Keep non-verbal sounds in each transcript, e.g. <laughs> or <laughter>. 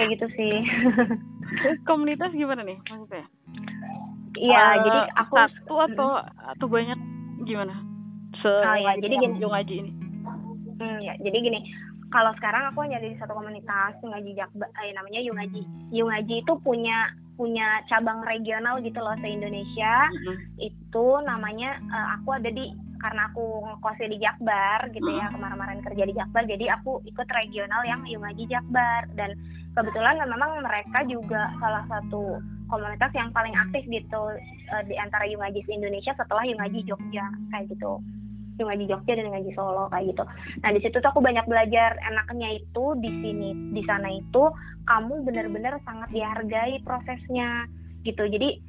kayak gitu sih. <laughs> Komunitas gimana nih maksudnya? Iya uh, jadi aku satu atau atau banyak? Gimana? Se oh, ya, jadi gini. ngaji ini. Hmm, ya jadi gini kalau sekarang aku hanya di satu komunitas Yungaji Jakbar eh, namanya Yungaji Yungaji itu punya punya cabang regional gitu loh se Indonesia mm-hmm. itu namanya uh, aku ada di karena aku ngekosnya di Jakbar gitu ya kemarin-kemarin kerja di Jakbar jadi aku ikut regional yang Yungaji Jakbar. Dan kebetulan memang mereka juga salah satu komunitas yang paling aktif gitu uh, di antara Yungaji Indonesia setelah Yungaji Jogja kayak gitu ngaji Jogja dan ngaji Solo kayak gitu. Nah di situ tuh aku banyak belajar enaknya itu di sini di sana itu kamu benar-benar sangat dihargai prosesnya gitu. Jadi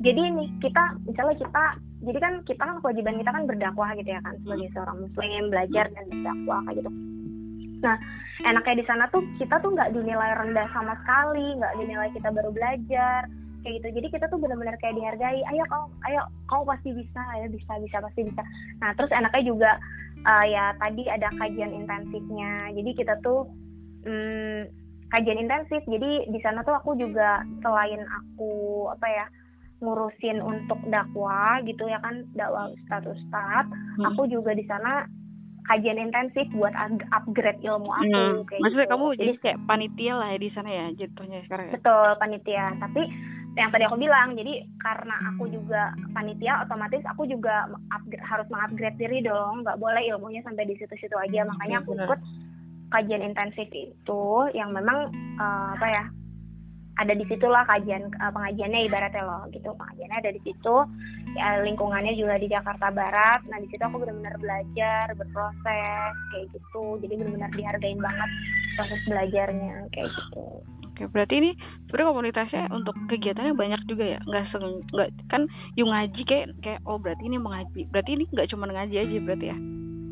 jadi ini kita misalnya kita jadi kan kita kan kewajiban kita kan berdakwah gitu ya kan sebagai seorang muslim belajar dan berdakwah kayak gitu. Nah enaknya di sana tuh kita tuh nggak dinilai rendah sama sekali, nggak dinilai kita baru belajar, kayak gitu. Jadi kita tuh benar-benar kayak dihargai ayo kau ayo kau pasti bisa ayo bisa bisa pasti bisa. Nah terus enaknya juga uh, ya tadi ada kajian intensifnya. Jadi kita tuh um, kajian intensif. Jadi di sana tuh aku juga selain aku apa ya ngurusin untuk dakwah gitu ya kan dakwah status ustad hmm. aku juga di sana kajian intensif buat upgrade ilmu aku hmm. kayak maksudnya gitu. kamu jadi kayak panitia lah ya di sana ya jatuhnya sekarang ya? betul panitia tapi yang tadi aku bilang jadi karena aku juga panitia otomatis aku juga upgrade, harus mengupgrade diri dong nggak boleh ilmunya sampai di situ-situ aja makanya aku ikut kajian intensif itu yang memang uh, apa ya ada di situlah kajian uh, pengajiannya ibaratnya loh gitu pengajiannya ada di situ ya lingkungannya juga di Jakarta Barat nah di situ aku benar-benar belajar berproses kayak gitu jadi benar-benar dihargain banget proses belajarnya kayak gitu Oke, berarti ini sebenarnya komunitasnya untuk kegiatannya banyak juga ya. Nggak seng, nggak kan yung ngaji kayak kayak oh berarti ini mengaji. Berarti ini nggak cuma ngaji aja berarti ya.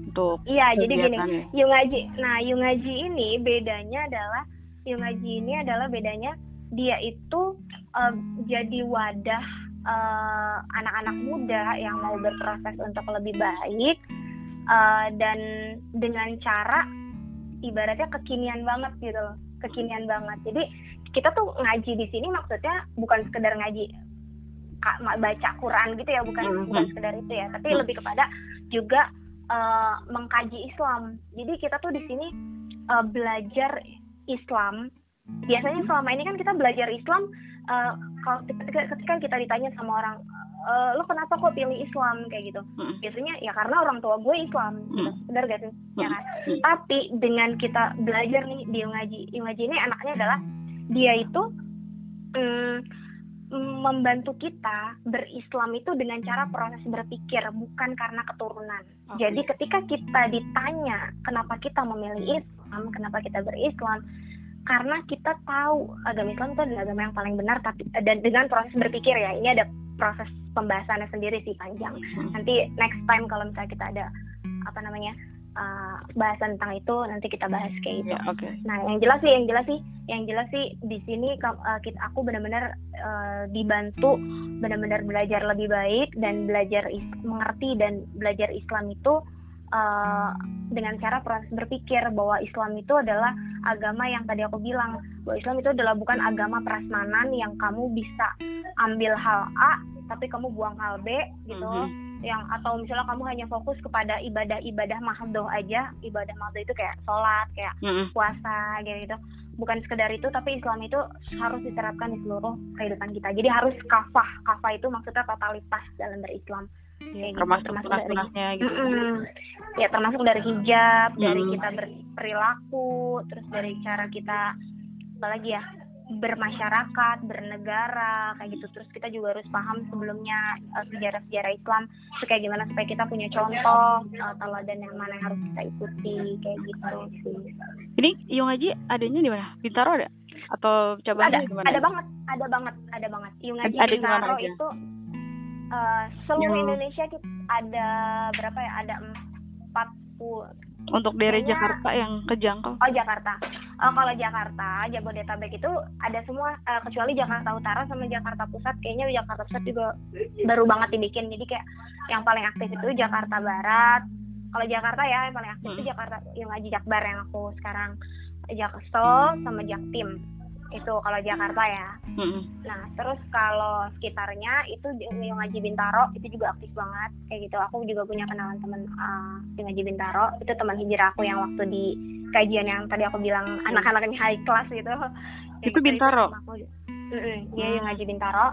Untuk Iya, jadi gini, yung ngaji. Nah, yung ngaji ini bedanya adalah yung ngaji ini adalah bedanya dia itu uh, jadi wadah uh, anak-anak muda yang mau berproses untuk lebih baik uh, dan dengan cara ibaratnya kekinian banget gitu loh kekinian banget jadi kita tuh ngaji di sini maksudnya bukan sekedar ngaji baca Quran gitu ya bukan mm -hmm. bukan sekedar itu ya tapi lebih kepada juga uh, mengkaji Islam jadi kita tuh di sini uh, belajar Islam biasanya selama ini kan kita belajar Islam uh, kalau ketika, ketika kita ditanya sama orang e, lo kenapa kok pilih Islam kayak gitu hmm. biasanya ya karena orang tua gue Islam gitu. hmm. benar gak sih hmm. ya kan hmm. tapi dengan kita belajar nih di ngaji ngaji ini anaknya adalah dia itu mm, membantu kita berislam itu dengan cara proses berpikir bukan karena keturunan. Okay. Jadi ketika kita ditanya kenapa kita memilih Islam, kenapa kita berislam, karena kita tahu agama Islam itu adalah agama yang paling benar tapi dan dengan proses berpikir ya ini ada proses pembahasannya sendiri sih panjang hmm. nanti next time kalau misalnya kita ada apa namanya uh, bahasan tentang itu nanti kita bahas kayak gitu. Yeah, okay. Nah yang jelas sih yang jelas sih yang jelas sih di sini uh, kita aku benar-benar uh, dibantu benar-benar belajar lebih baik dan belajar mengerti dan belajar Islam itu uh, dengan cara proses berpikir bahwa Islam itu adalah agama yang tadi aku bilang bahwa Islam itu adalah bukan agama prasmanan yang kamu bisa ambil hal A tapi kamu buang hal B gitu mm -hmm. yang atau misalnya kamu hanya fokus kepada ibadah-ibadah mahdoh aja ibadah mahdoh itu kayak sholat kayak mm -hmm. puasa gitu, gitu bukan sekedar itu tapi Islam itu harus diterapkan di seluruh kehidupan kita jadi harus kafah kafah itu maksudnya totalitas dalam berislam termasuk, termasuk gitu. Mm -mm. Ya termasuk dari hijab, mm. dari kita berperilaku, terus dari cara kita apalagi ya bermasyarakat, bernegara, kayak gitu. Terus kita juga harus paham sebelumnya uh, sejarah-sejarah Islam, itu kayak gimana supaya kita punya contoh uh, teladan yang mana yang harus kita ikuti, kayak gitu sih. Ini Yung Haji adanya di mana? Bintaro ada? Atau coba ada, Ada banget, ada banget, ada banget. Yung Haji ada Bintaro itu uh, seluruh yang... Indonesia kita ada berapa ya ada empat puluh. Untuk daerah Kayaknya, Jakarta yang kejangkau. Oh Jakarta. Uh, kalau Jakarta Jabodetabek itu ada semua uh, kecuali Jakarta Utara sama Jakarta Pusat. Kayaknya Jakarta Pusat juga baru banget dibikin. Jadi kayak yang paling aktif itu Jakarta Barat. Kalau Jakarta ya yang paling aktif hmm. itu Jakarta yang Jakbar yang aku sekarang Jaksel sama Jaktim itu kalau Jakarta ya. Mm-mm. nah terus kalau sekitarnya itu di yang ngaji Bintaro itu juga aktif banget kayak gitu. Aku juga punya kenalan teman uh, di ngaji Bintaro. Itu teman hijrah aku yang waktu di kajian yang tadi aku bilang anak-anak ini high class gitu. Itu gitu, Bintaro? sama aku. Mm-mm, dia yang ngaji Bintaro.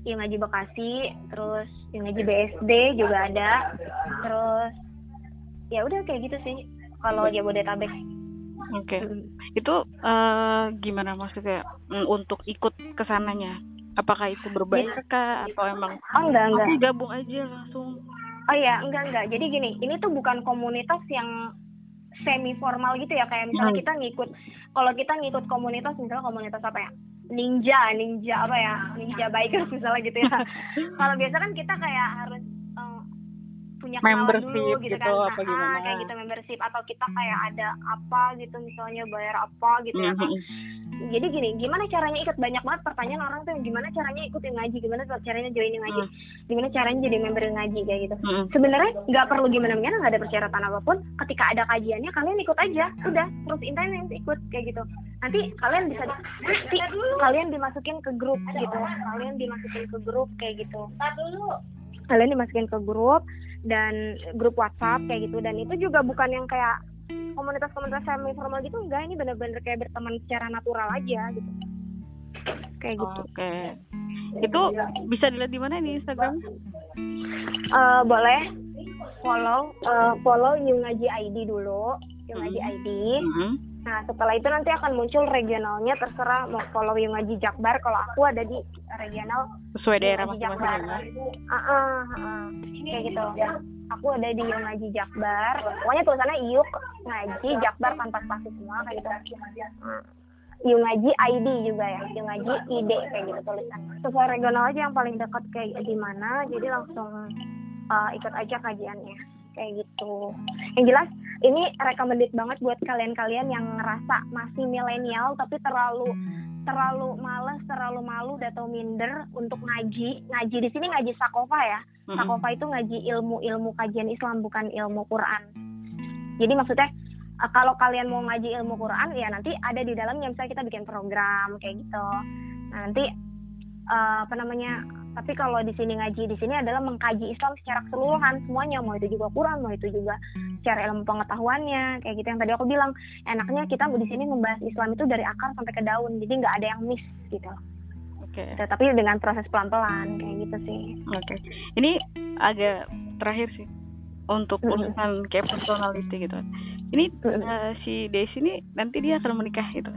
Yang ngaji Bekasi terus yang ngaji BSD juga ada. Terus ya udah kayak gitu sih kalau Jabodetabek Oke. Mm. Itu eh, gimana maksudnya mm, untuk ikut ke sananya? Apakah itu berbayar kah atau emang oh enggak enggak aku gabung aja langsung? Oh iya, enggak enggak. Jadi gini, ini tuh bukan komunitas yang semi formal gitu ya kayak misalnya Hmm. kita ngikut kalau kita ngikut komunitas misalnya komunitas apa ya? Ninja, ninja apa ya? Ninja bikers misalnya gitu ya. <laughs> kalau biasa kan kita kayak harus punya Membership dulu gitu, gitu, kan. apa Ah, gimana? kayak gitu membership. Atau kita kayak ada apa gitu misalnya bayar apa gitu ya kan. Mhm. Jadi gini, gimana caranya ikut? Banyak banget pertanyaan orang tuh gimana caranya ikut yang ngaji, gimana caranya join yang ngaji, Hmm. gimana caranya jadi member yang ngaji? Kayak gitu. Mhm. sebenarnya nggak perlu gimana gimana nggak ada persyaratan apa pun. Ketika ada kajiannya kalian ikut aja. Udah terus intens ikut kayak gitu. Nanti kalian bisa nanti kalian dimasukin ke grup gitu. Kalian dimasukin ke grup kayak gitu. Kalian dimasukin ke grup dan grup WhatsApp kayak gitu dan itu juga bukan yang kayak komunitas-komunitas semi formal gitu enggak ini bener-bener kayak berteman secara natural aja gitu kayak gitu Oke. Itu bisa dilihat di mana di Instagram? Eh, boleh follow eh, follow Yungaji ID dulu Yungaji Hmm. ID Mhm. Nah setelah itu nanti akan muncul regionalnya terserah mau follow Yungaji Jakbar kalau aku ada di regional Sesuai daerah masing-masing ya. Ah, ah, ah. kayak gitu aku ada di Yungaji Jakbar pokoknya tulisannya Yuk Ngaji Jakbar tanpa spasi semua kayak gitu Ah. Yungaji ID juga ya, Yungaji ID kayak gitu tulisannya. Sesuai regional aja yang paling dekat kayak gimana, jadi langsung uh, ikut aja kajiannya kayak gitu. Yang jelas ini recommended banget buat kalian-kalian yang ngerasa masih milenial tapi terlalu terlalu males, terlalu malu atau minder untuk ngaji. Ngaji di sini ngaji sakofa ya. Sakofa itu ngaji ilmu-ilmu kajian Islam bukan ilmu Quran. Jadi maksudnya eh, kalau kalian mau ngaji ilmu Quran ya nanti ada di dalamnya misalnya kita bikin program kayak gitu. Nah, nanti eh, apa namanya? Tapi kalau di sini ngaji di sini adalah mengkaji Islam secara keseluruhan semuanya mau itu juga Quran mau itu juga secara ilmu pengetahuannya kayak gitu yang tadi aku bilang enaknya kita di sini membahas Islam itu dari akar sampai ke daun jadi nggak ada yang miss gitu. Oke. Gitu, tapi dengan proses pelan-pelan kayak gitu sih. Oke. Ini agak terakhir sih untuk urusan kayak personality gitu. Ini eh, si Desi ini nanti dia akan menikah gitu.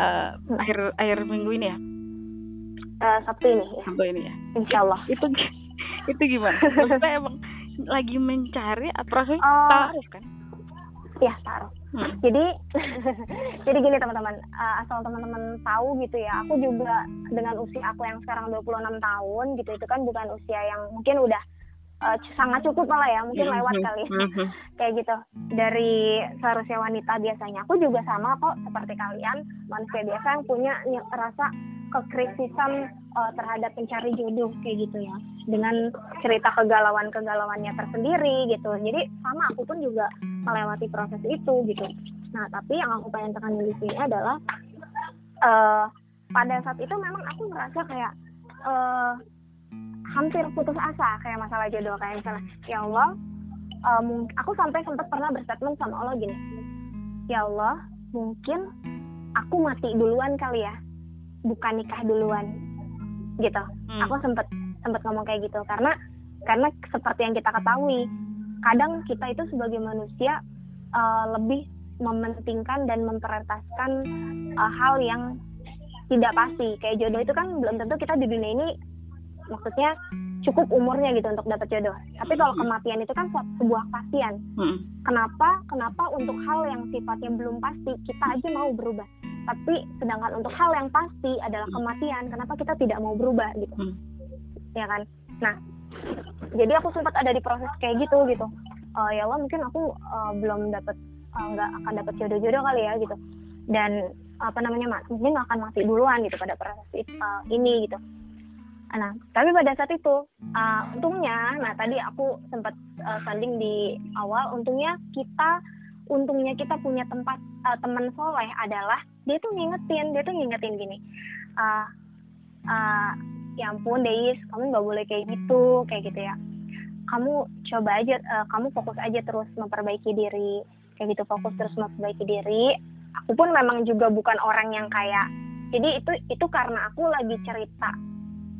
Mhm. akhir akhir minggu ini ya, Eh, Sabtu ini ya, Sabtu ini ya. insya Allah. Itu <laughs> itu gimana? Maksudnya emang lagi mencari atau proses Oh. taruh kan? Ya taruh. Hmm. Jadi <laughs> jadi gini teman-teman, eh, asal teman-teman tahu gitu ya, aku juga dengan usia aku yang sekarang 26 tahun gitu itu kan bukan usia yang mungkin udah eh, sangat cukup malah ya, mungkin lewat Mhm. kali. Mhm. <laughs> kayak gitu dari seharusnya wanita biasanya aku juga sama kok seperti kalian manusia biasa yang punya ny- rasa kekrisisan uh, terhadap pencari jodoh kayak gitu ya dengan cerita kegalauan kegalauannya tersendiri gitu jadi sama aku pun juga melewati proses itu gitu nah tapi yang aku pengen tekan di sini adalah eh pada saat itu memang aku merasa kayak eh hampir putus asa kayak masalah jodoh kayak misalnya ya Allah mung- aku sampai sempat pernah berstatement sama Allah gini ya Allah mungkin aku mati duluan kali ya bukan nikah duluan gitu Hmm. aku sempat sempat ngomong kayak gitu karena karena seperti yang kita ketahui kadang kita itu sebagai manusia eh, lebih mementingkan dan memprioritaskan eh, hal yang tidak pasti kayak jodoh itu kan belum tentu kita di dunia ini maksudnya cukup umurnya gitu untuk dapat jodoh. Tapi kalau kematian itu kan sebuah kepastian Mhm. kenapa kenapa untuk hal yang sifatnya belum pasti kita aja mau berubah? Tapi sedangkan untuk hal yang pasti adalah kematian kenapa kita tidak mau berubah gitu? Hmm. ya kan? Nah jadi aku sempat ada di proses kayak gitu gitu. Eh, ya Allah mungkin aku eh, belum dapat eh, nggak akan dapat jodoh-jodoh kali ya gitu. Dan apa namanya mak? Mungkin akan mati duluan gitu pada proses eh, ini gitu nah tapi pada saat itu eh, untungnya nah tadi aku sempat sanding di awal untungnya kita untungnya kita punya tempat eh, teman soleh adalah dia tuh ngingetin dia tuh ngingetin gini uh, uh, ya ampun Deis kamu nggak boleh kayak gitu kayak gitu ya. Kamu coba aja uh, kamu fokus aja terus memperbaiki diri kayak gitu fokus terus memperbaiki diri. Aku pun memang juga bukan orang yang kayak jadi itu itu karena aku lagi cerita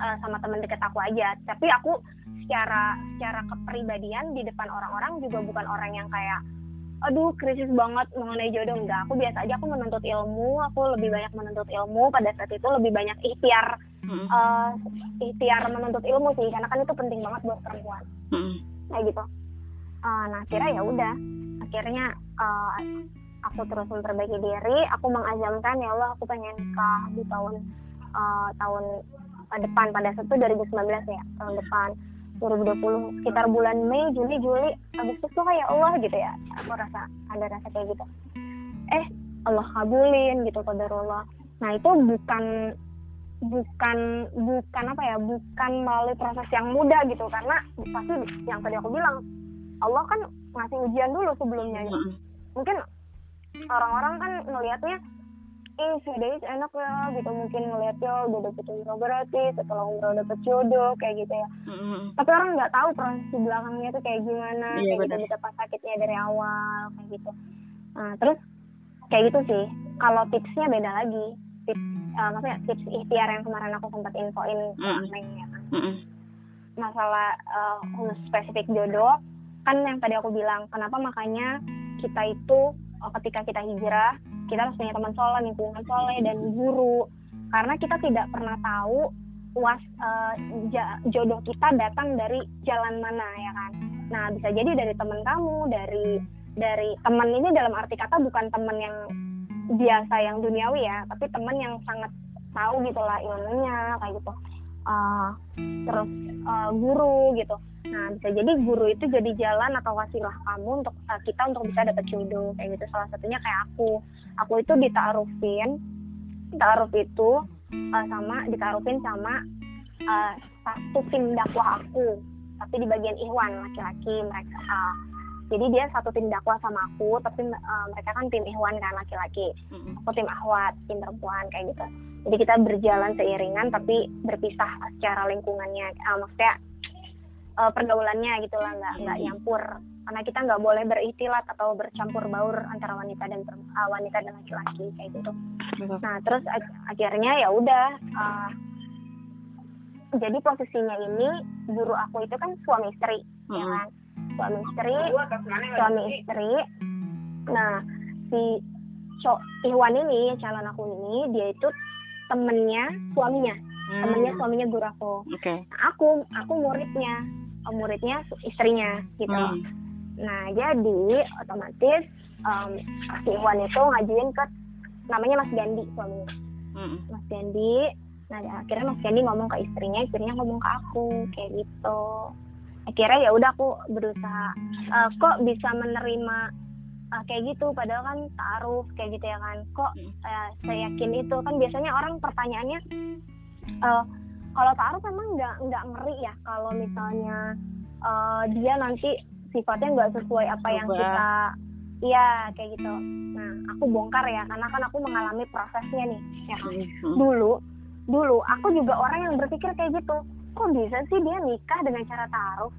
uh, sama teman dekat aku aja. Tapi aku secara secara kepribadian di depan orang-orang juga bukan orang yang kayak aduh krisis banget mengenai jodoh. Enggak aku biasa aja aku menuntut ilmu aku lebih banyak menuntut ilmu. Pada saat itu lebih banyak ikhtiar hmm. uh, ikhtiar menuntut ilmu sih karena kan itu penting banget buat perempuan. Hmm. kayak gitu. Uh, nah akhirnya ya udah. Akhirnya uh, aku terus memperbaiki diri. Aku mengazamkan ya Allah aku pengen nikah di tahun uh, tahun depan pada saat itu 2019 ya tahun depan 2020 sekitar bulan Mei, Juni, Juli, Agustus tuh kayak Allah gitu ya. Aku rasa ada rasa kayak gitu. Eh, Allah kabulin gitu Allah. Nah, itu bukan bukan bukan apa ya bukan melalui proses yang mudah gitu karena pasti yang tadi aku bilang Allah kan ngasih ujian dulu sebelumnya gitu. mungkin orang-orang kan ngelihatnya ih si Deis enak ya gitu. Mungkin ngeliatnya udah dapet umroh berarti setelah umroh dapet jodoh kayak gitu ya. Mm-hmm. tapi orang nggak tahu proses di belakangnya tuh kayak gimana yeah, kayak gitu betapa sakitnya dari awal kayak gitu. Nah terus kayak gitu sih. Kalau tipsnya beda lagi. Tips uh, maksudnya tips ikhtiar yang kemarin aku sempat infoin mm-hmm. ya kan. Mm-hmm. masalah uh, khusus spesifik jodoh kan yang tadi aku bilang kenapa makanya kita itu ketika kita hijrah kita harus punya teman soleh lingkungan soleh dan guru. Karena kita tidak pernah tahu was uh, jodoh kita datang dari jalan mana ya kan? Nah bisa jadi dari teman kamu dari dari teman ini dalam arti kata bukan teman yang biasa yang duniawi ya tapi teman yang sangat tahu gitulah ilmunya kayak gitu uh, terus uh, guru gitu Nah, bisa jadi guru itu jadi jalan atau wasilah kamu untuk uh, kita untuk bisa dapat jodoh kayak gitu. Salah satunya kayak aku. Aku itu ditaarufin, taaruf itu uh, sama ditaarufin sama uh, satu tim dakwah aku, tapi di bagian Ikhwan laki-laki mereka. Uh, jadi dia satu tim dakwah sama aku, tapi uh, mereka kan tim Ikhwan kan laki-laki. Aku tim Ahwat, tim perempuan kayak gitu. Jadi kita berjalan seiringan tapi berpisah secara lingkungannya. Uh, maksudnya uh, pergaulannya gitu lah nggak nggak hmm. nyampur karena kita nggak boleh beristilat atau bercampur baur antara wanita dan uh, wanita dan laki-laki kayak gitu nah terus akhirnya ya udah uh, jadi posisinya ini guru aku itu kan suami istri ya hmm. ya kan suami istri suami istri nah si so, Iwan ini calon aku ini dia itu temennya suaminya hmm. temennya suaminya guru aku okay. nah, aku aku muridnya muridnya istrinya gitu hmm. nah jadi otomatis um, si Iwan itu ngajuin ke namanya Mas Gandhi suaminya hmm. Mas Gandhi nah akhirnya Mas Gandhi ngomong ke istrinya istrinya ngomong ke aku kayak gitu akhirnya ya udah aku berusaha uh, kok bisa menerima uh, kayak gitu. Padahal kan taruh kayak gitu ya kan. Kok uh, saya yakin itu? Kan biasanya orang pertanyaannya uh, kalau taruh memang nggak nggak ngeri ya kalau misalnya uh, dia nanti sifatnya nggak sesuai apa yang kita iya kayak gitu. Nah aku bongkar ya karena kan aku mengalami prosesnya nih. Ya hmm. dulu dulu aku juga orang yang berpikir kayak gitu. Kok bisa sih dia nikah dengan cara taruh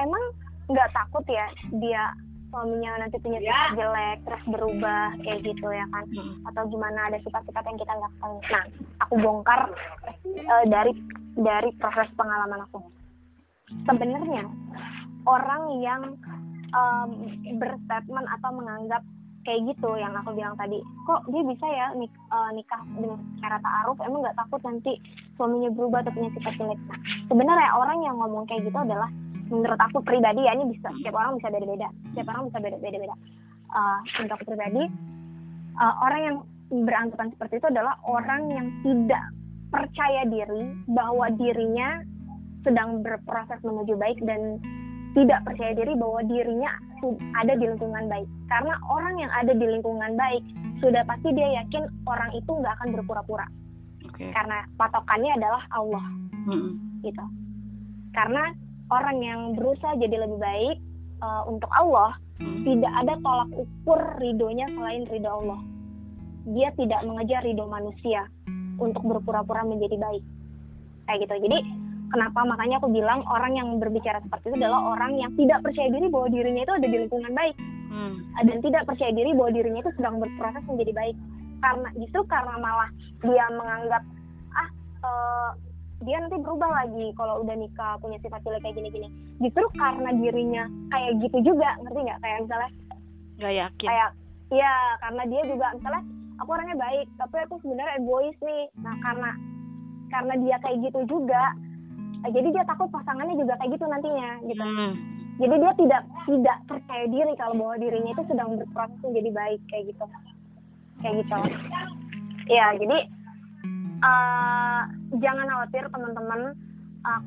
emang nggak takut ya dia suaminya nanti punya ya. sifat jelek terus berubah kayak gitu ya kan? Hmm. atau gimana ada sifat-sifat yang kita nggak tahu. Nah aku bongkar uh, dari dari proses pengalaman aku. Sebenarnya orang yang um, berstatement atau menganggap kayak gitu yang aku bilang tadi kok dia bisa ya nik uh, nikah dengan cara ta'aruf? Emang nggak takut nanti suaminya berubah atau punya sifat jelek? Nah sebenarnya orang yang ngomong kayak gitu adalah menurut aku pribadi ya ini bisa setiap orang bisa beda-beda. Setiap orang bisa beda-beda. Uh, untuk aku pribadi uh, orang yang beranggapan seperti itu adalah orang yang tidak percaya diri bahwa dirinya sedang berproses menuju baik dan tidak percaya diri bahwa dirinya ada di lingkungan baik. Karena orang yang ada di lingkungan baik sudah pasti dia yakin orang itu nggak akan berpura-pura. Okay. karena patokannya adalah Allah. Hmm. gitu. Karena orang yang berusaha jadi lebih baik uh, untuk Allah hmm. tidak ada tolak ukur ridhonya selain ridho Allah. Dia tidak mengejar ridho manusia untuk berpura-pura menjadi baik. Kayak gitu. Jadi kenapa? Makanya aku bilang orang yang berbicara seperti itu adalah orang yang tidak percaya diri bahwa dirinya itu ada di lingkungan baik. Hmm. dan tidak percaya diri bahwa dirinya itu sedang berproses menjadi baik. Karena justru karena malah dia menganggap ah uh, dia nanti berubah lagi kalau udah nikah punya sifat jelek kayak gini-gini. Justru karena dirinya kayak gitu juga ngerti nggak? Kayak misalnya nggak yakin. kayak iya karena dia juga misalnya aku orangnya baik tapi aku sebenarnya egois nih. Nah karena karena dia kayak gitu juga jadi dia takut pasangannya juga kayak gitu nantinya gitu. Hmm. jadi dia tidak tidak percaya diri kalau bahwa dirinya itu sedang berproses menjadi baik kayak gitu. Kayak gitu. Ya jadi uh, jangan khawatir teman-teman. Uh,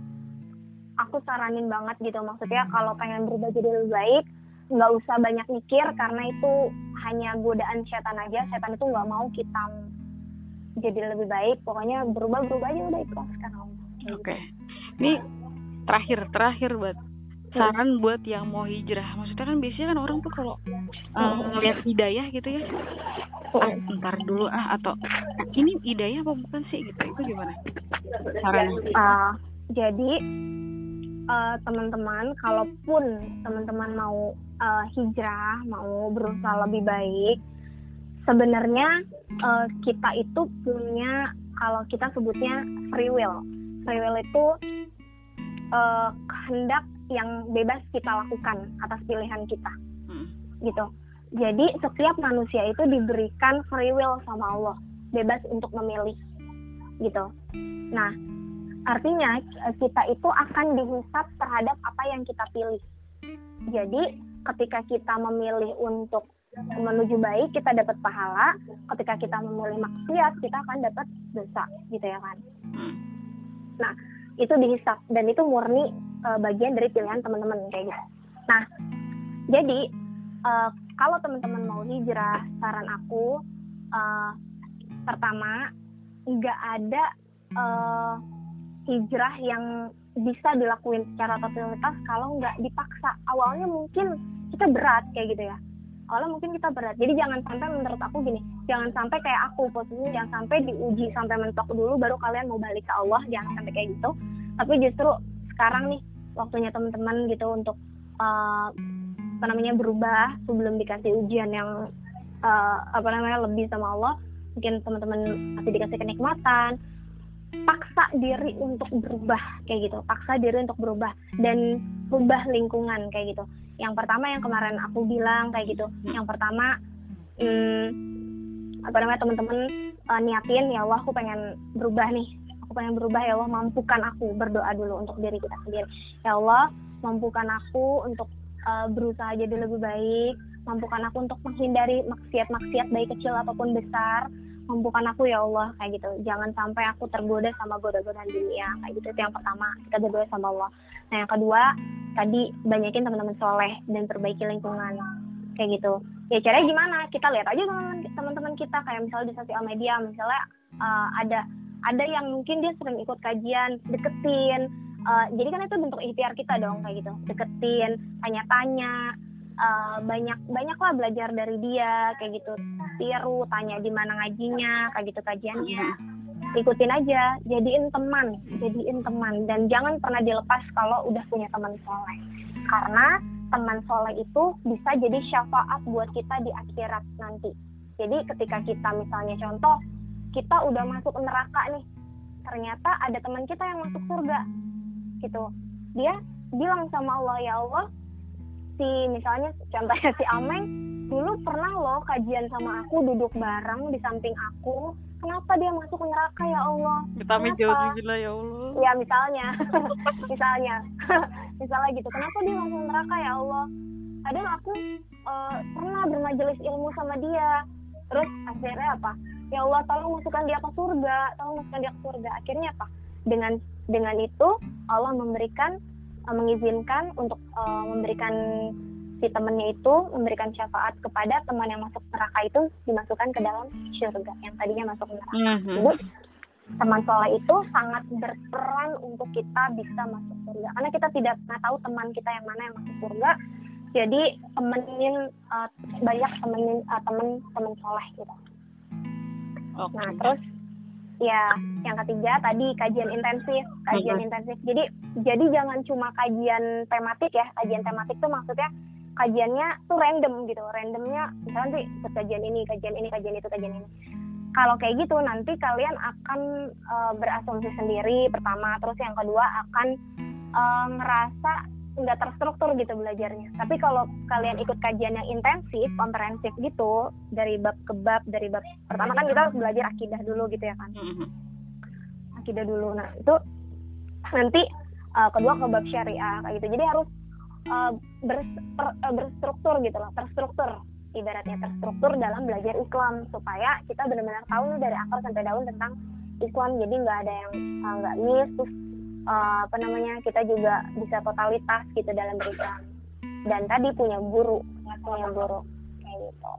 aku saranin banget gitu. Maksudnya kalau pengen berubah jadi lebih baik nggak usah banyak mikir karena itu hanya godaan setan aja. Setan itu nggak mau kita jadi lebih baik. Pokoknya berubah berubah aja udah ikhlas kan oke. Okay. ini terakhir terakhir buat saran buat yang mau hijrah. Maksudnya kan biasanya kan orang tuh kalau uh, ngeliat hidayah gitu ya ah, ntar dulu ah atau ini hidayah apa bukan sih gitu itu gimana? Sarannya. Uh, jadi uh, teman-teman kalaupun teman-teman mau uh, hijrah mau berusaha lebih baik sebenarnya uh, kita itu punya kalau kita sebutnya free will. Free will itu uh, kehendak yang bebas kita lakukan atas pilihan kita. Hmm. gitu jadi setiap manusia itu diberikan free will sama Allah. Bebas untuk memilih. Gitu. Nah artinya kita itu akan dihisap terhadap apa yang kita pilih. Jadi ketika kita memilih untuk menuju baik kita dapat pahala. Ketika kita memilih maksiat kita akan dapat dosa. Gitu ya kan? Nah itu dihisap. Dan itu murni uh, bagian dari pilihan teman-teman. Kayak gitu. Nah, jadi uh, kalau teman-teman mau hijrah, saran aku uh, pertama nggak ada uh, hijrah yang bisa dilakuin secara totalitas kalau nggak dipaksa. Awalnya mungkin kita berat kayak gitu ya. Awalnya mungkin kita berat. Jadi jangan sampai menurut aku gini, jangan sampai kayak aku posisinya jangan sampai diuji sampai mentok dulu baru kalian mau balik ke Allah, jangan sampai kayak gitu. Tapi justru sekarang nih waktunya teman-teman gitu untuk uh, apa namanya berubah sebelum dikasih ujian yang uh, apa namanya lebih sama Allah. Mungkin teman-teman masih dikasih kenikmatan. Paksa diri untuk berubah kayak gitu. Paksa diri untuk berubah dan berubah lingkungan kayak gitu. Yang pertama yang kemarin aku bilang kayak gitu. Yang pertama hmm, apa namanya teman-teman uh, niatin ya Allah aku pengen berubah nih. Aku pengen berubah ya Allah mampukan aku berdoa dulu untuk diri kita sendiri. Ya Allah mampukan aku untuk uh, berusaha jadi lebih baik. Mampukan aku untuk menghindari maksiat-maksiat baik kecil ataupun besar. Mampukan aku ya Allah kayak gitu. Jangan sampai aku tergoda sama goda-godaan dunia. Kayak gitu itu yang pertama. Kita berdoa sama Allah. Nah yang kedua tadi banyakin teman-teman soleh dan perbaiki lingkungan. Kayak gitu. Ya caranya gimana? Kita lihat aja teman-teman kita. Kayak misalnya di sosial media misalnya uh, ada ada yang mungkin dia sering ikut kajian deketin uh, jadi kan itu bentuk ikhtiar kita dong kayak gitu. Deketin tanya-tanya uh, banyak banyak lah belajar dari dia kayak gitu. Tiru tanya di mana ngajinya kayak gitu kajiannya. Ikutin aja jadiin teman jadiin teman. Dan jangan pernah dilepas kalau udah punya teman soleh. Karena teman soleh itu bisa jadi syafaat buat kita di akhirat nanti. Jadi ketika kita misalnya contoh kita udah masuk neraka nih ternyata ada teman kita yang masuk surga gitu. Dia bilang sama Allah ya Allah si misalnya contohnya si Ameng dulu pernah loh kajian sama aku duduk bareng di samping aku. Kenapa dia masuk neraka ya Allah? Kita jauh ya Allah. Ya misalnya. <laughs> Misalnya. <laughs> Misalnya gitu. Kenapa dia masuk neraka ya Allah? Padahal aku uh, pernah bermajelis ilmu sama dia. Terus akhirnya apa? Ya Allah tolong masukkan dia ke surga. Tolong masukkan dia ke surga. Akhirnya apa? Dengan dengan itu Allah memberikan uh, mengizinkan untuk uh, memberikan si temannya itu memberikan syafaat kepada teman yang masuk neraka itu dimasukkan ke dalam surga yang tadinya masuk neraka. Mm-hmm. Jadi teman soleh itu sangat berperan untuk kita bisa masuk surga karena kita tidak pernah tahu teman kita yang mana yang masuk surga. Jadi temenin uh, banyak temenin uh, temen temen soleh gitu. Okay. Nah, terus ya yang ketiga tadi kajian intensif, kajian Mhm. intensif. Jadi jadi jangan cuma kajian tematik ya. Kajian tematik tuh maksudnya kajiannya tuh random gitu. Randomnya misalnya ikut kajian ini, kajian ini, kajian itu, kajian ini. Kalau kayak gitu nanti kalian akan eh, berasumsi sendiri pertama, terus yang kedua akan eh, ngerasa nggak terstruktur gitu belajarnya. Tapi kalau kalian ikut kajian yang intensif, komprehensif gitu, dari bab ke bab, dari bab pertama kan kita harus belajar akidah dulu gitu ya kan, Mhm. akidah dulu. Nah itu nanti uh, kedua ke bab syariah kayak gitu. Jadi harus uh, bers- per- uh, berstruktur gitu loh, terstruktur ibaratnya terstruktur dalam belajar Islam supaya kita benar-benar tahu dari akar sampai daun tentang Islam. Jadi nggak ada yang uh, nggak miss, terus uh, apa namanya kita juga bisa totalitas gitu dalam berislam. Dan tadi punya guru, punya guru kayak gitu.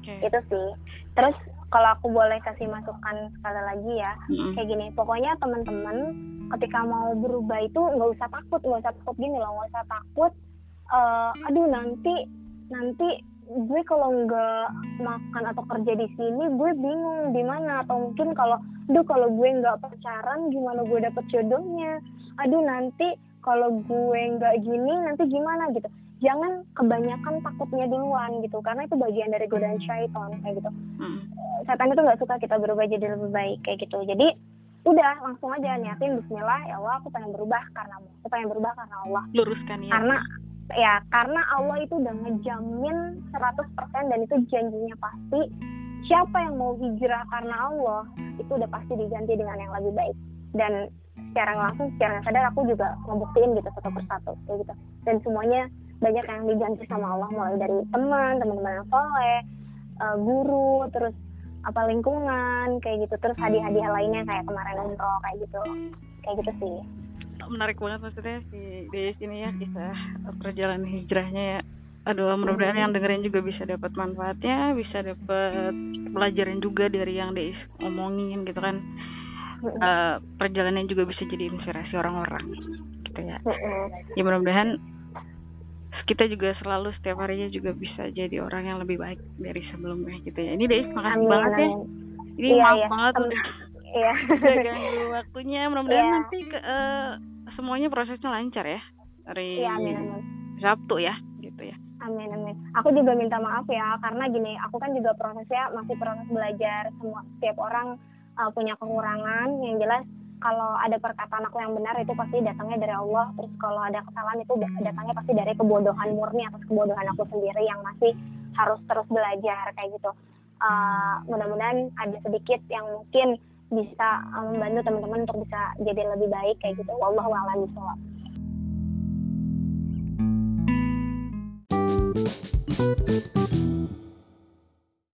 Oke. Itu sih. Terus kalau aku boleh kasih masukan sekali lagi ya, Mhm. kayak gini pokoknya teman-teman ketika mau berubah itu nggak usah takut nggak usah takut gini loh nggak usah takut eh, aduh nanti nanti gue kalau nggak makan atau kerja di sini gue bingung di mana. Atau mungkin kalau aduh kalau gue nggak pacaran gimana gue dapet jodohnya? Aduh nanti kalau gue nggak gini nanti gimana? Gitu. Jangan kebanyakan takutnya duluan gitu karena itu bagian dari godaan syaitan kayak gitu. Mhm. setan itu nggak suka kita berubah jadi lebih baik kayak gitu. Jadi udah langsung aja niatin Bismillah ya Allah aku pengen berubah karena aku pengen berubah karena Allah. Luruskan ya. Karena ya karena Allah itu udah ngejamin 100% dan itu janjinya pasti. Siapa yang mau hijrah karena Allah itu udah pasti diganti dengan yang lebih baik. Dan secara langsung secara sadar aku juga ngebuktiin gitu satu persatu kayak gitu. Dan semuanya banyak yang diganti sama Allah mulai dari teman teman-teman yang soleh eh, guru terus apa lingkungan kayak gitu. Terus hadiah-hadiah lainnya kayak kemarin umroh kayak gitu. Kayak gitu sih menarik banget maksudnya si Deis ini ya kisah perjalanan hijrahnya ya. Aduh mudah-mudahan yang dengerin juga bisa dapat manfaatnya bisa dapat pelajaran juga dari yang Deis omongin gitu kan. Eh, perjalanannya juga bisa jadi inspirasi orang-orang gitu ya. Ya mudah-mudahan kita juga selalu setiap harinya juga bisa jadi orang yang lebih baik dari sebelumnya gitu ya. Ini Deis makasih Amin, banget ya. ini Iya, maaf iya. banget udah Iya. <laughs> ganggu waktunya. Mudah-mudahan Iya. nanti ke, eh, semuanya prosesnya lancar ya hari Iya, amin, amin. Sabtu ya gitu ya Amin, amin. Aku juga minta maaf ya, karena gini, aku kan juga prosesnya masih proses belajar. Semua setiap orang uh, punya kekurangan. Yang jelas, kalau ada perkataan aku yang benar itu pasti datangnya dari Allah. Terus kalau ada kesalahan itu da- datangnya pasti dari kebodohan murni atas kebodohan aku sendiri yang masih harus terus belajar kayak gitu. Uh, mudah-mudahan ada sedikit yang mungkin bisa eh, membantu teman-teman untuk bisa jadi lebih baik kayak gitu. Wallahu a'lam bishawab